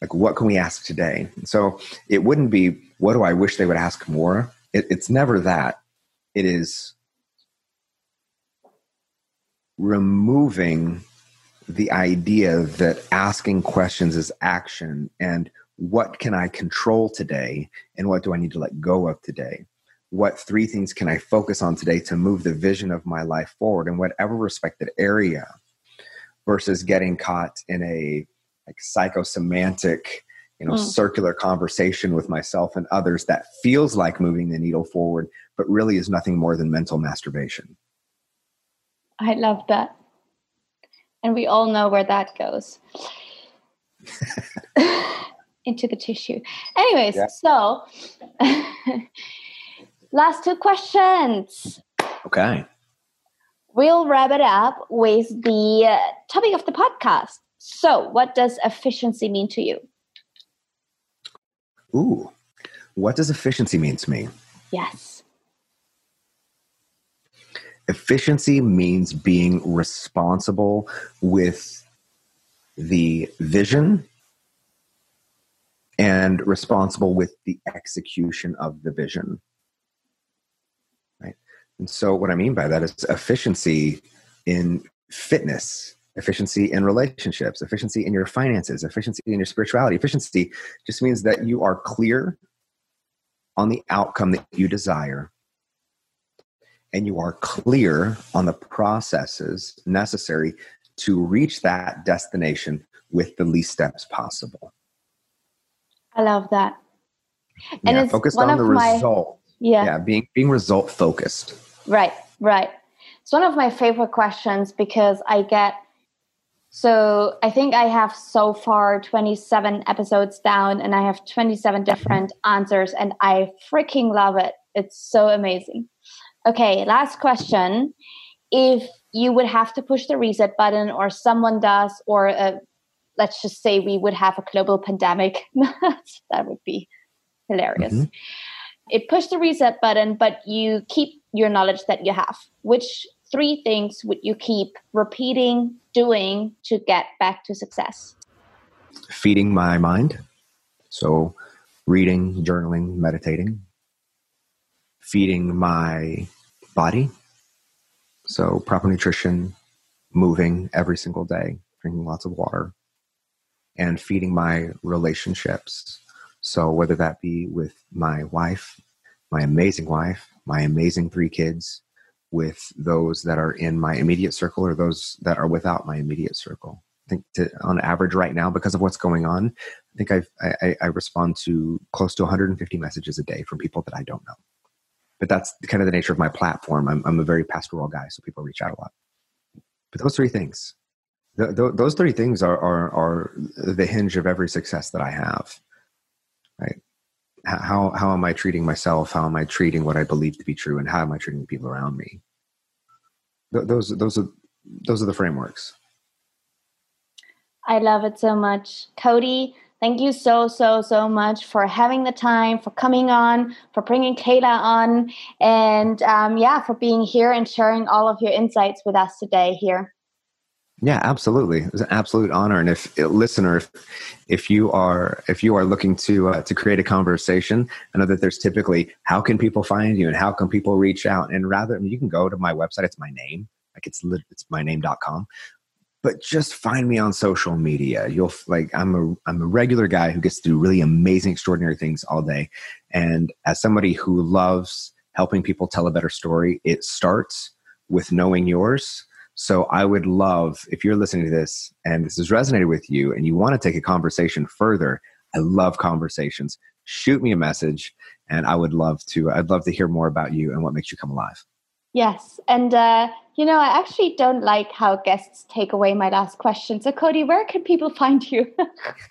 like what can we ask today so it wouldn't be what do i wish they would ask more it, it's never that it is removing the idea that asking questions is action and what can i control today and what do i need to let go of today? What three things can i focus on today to move the vision of my life forward in whatever respected area versus getting caught in a like psychosemantic you know mm. circular conversation with myself and others that feels like moving the needle forward but really is nothing more than mental masturbation? I love that and we all know where that goes <laughs> into the tissue anyways yeah. so <laughs> last two questions okay we'll wrap it up with the uh, topic of the podcast. So, what does efficiency mean to you? Ooh, what does efficiency mean to me? Yes. Efficiency means being responsible with the vision and responsible with the execution of the vision. Right. And so, what I mean by that is efficiency in fitness, efficiency in relationships, efficiency in your finances, efficiency in your spirituality. Efficiency just means that you are clear on the outcome that you desire and you are clear on the processes necessary to reach that destination with the least steps possible. I love that. And yeah, it's focused on the my, result. Yeah. Yeah, being being result focused. Right, right. It's one of my favorite questions because I get so I think I have so far 27 episodes down and I have 27 mm-hmm. different answers and I freaking love it. It's so amazing. Okay, last question. If you would have to push the reset button or someone does or uh, let's just say we would have a global pandemic, <laughs> that would be hilarious. Mm-hmm. It push the reset button, but you keep your knowledge that you have. Which three things would you keep repeating, doing to get back to success? Feeding my mind. So, reading, journaling, meditating. Feeding my body. So, proper nutrition, moving every single day, drinking lots of water, and feeding my relationships. So, whether that be with my wife, my amazing wife, my amazing three kids with those that are in my immediate circle or those that are without my immediate circle. I think to, on average right now because of what's going on. I think I've, I, I respond to close to 150 messages a day from people that I don't know. But that's kind of the nature of my platform. I'm, I'm a very pastoral guy, so people reach out a lot. But those three things, th- th- those three things are, are, are the hinge of every success that I have. Right? How, how am I treating myself? How am I treating what I believe to be true? And how am I treating the people around me? Th- those, those, are, those are the frameworks. I love it so much. Cody, thank you so, so, so much for having the time, for coming on, for bringing Kayla on, and um, yeah, for being here and sharing all of your insights with us today here. Yeah, absolutely. It was an absolute honor. And if listener, if, if you are if you are looking to uh, to create a conversation, I know that there's typically how can people find you and how can people reach out. And rather, I mean, you can go to my website. It's my name, like it's it's my name.com but just find me on social media. You'll like I'm a I'm a regular guy who gets to do really amazing, extraordinary things all day. And as somebody who loves helping people tell a better story, it starts with knowing yours. So I would love if you're listening to this and this has resonated with you and you want to take a conversation further. I love conversations. Shoot me a message and I would love to I'd love to hear more about you and what makes you come alive. Yes. And, uh, you know, I actually don't like how guests take away my last question. So, Cody, where can people <laughs> find you?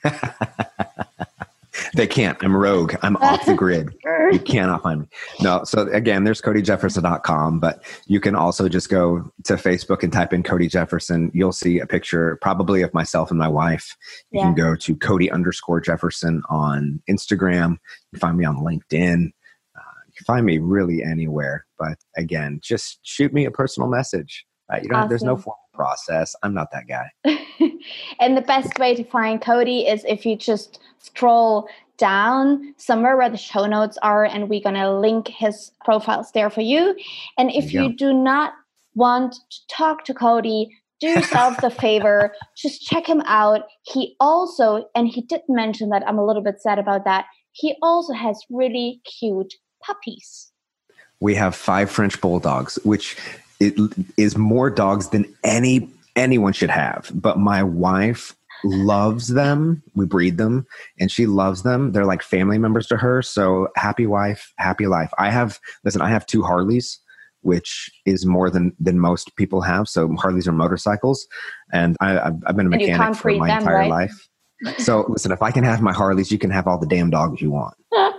<laughs> they can't. I'm rogue. I'm <laughs> off the grid. You cannot find me. No. So again, there's codyjefferson.com, but you can also just go to Facebook and type in Cody Jefferson. You'll see a picture probably of myself and my wife. You yeah. can go to Cody underscore Jefferson on Instagram. You can find me on LinkedIn can find me really anywhere. But again, just shoot me a personal message. Uh, you know, awesome. there's no formal process. I'm not that guy. <laughs> and the best way to find Cody is if you just scroll down somewhere where the show notes are, and we're gonna link his profiles there for you. And if you, you do not want to talk to Cody, do yourself the <laughs> favor, just check him out. He also, and he did mention that I'm a little bit sad about that. He also has really cute puppies. We have five French bulldogs, which is more dogs than any anyone should have. But my wife loves them. We breed them, and she loves them. They're like family members to her. So happy wife, happy life. I have listen. I have two Harleys, which is more than than most people have. So Harleys are motorcycles, and I, have been a mechanic for my them, entire right? life. So listen, if I can have my Harleys, you can have all the damn dogs you want. <laughs>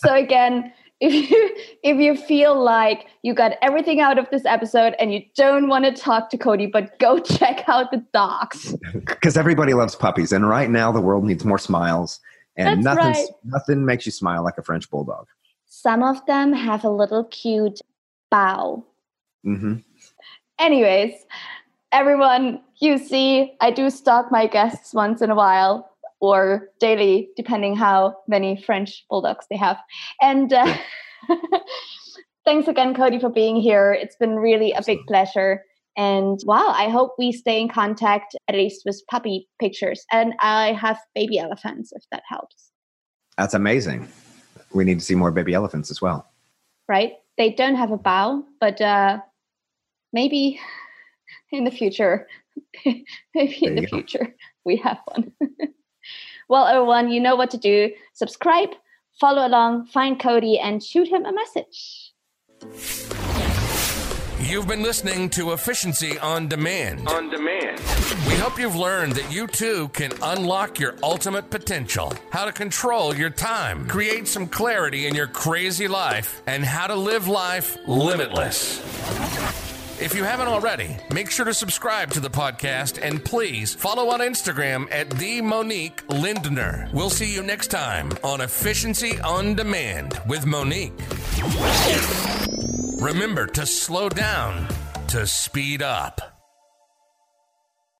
so again, if you if you feel like you got everything out of this episode and you don't want to talk to Cody, but go <laughs> check out the docs. Because everybody loves puppies, and right now the world needs more smiles, and nothing right. nothing makes you smile like a French bulldog. Some of them have a little cute bow. Mm-hmm. Anyways, everyone, you see, I do stalk my guests once in a while or daily, depending how many French bulldogs they have. And uh, <laughs> thanks again, Cody, for being here. It's been really a big pleasure. And wow, I hope we stay in contact at least with puppy pictures. And I have baby elephants if that helps. That's amazing. We need to see more baby elephants as well. Right? They don't have a bow, but uh, maybe in the future, <laughs> maybe in the future, we have one. <laughs> Well, everyone, you know what to do. Subscribe, follow along, find Cody, and shoot him a message. You've been listening to Efficiency on Demand. On Demand. We hope you've learned that you too can unlock your ultimate potential, how to control your time, create some clarity in your crazy life, and how to live life limitless. If you haven't already, make sure to subscribe to the podcast and please follow on Instagram at the Monique Lindner. We'll see you next time on Efficiency on Demand with Monique. Remember to slow down to speed up.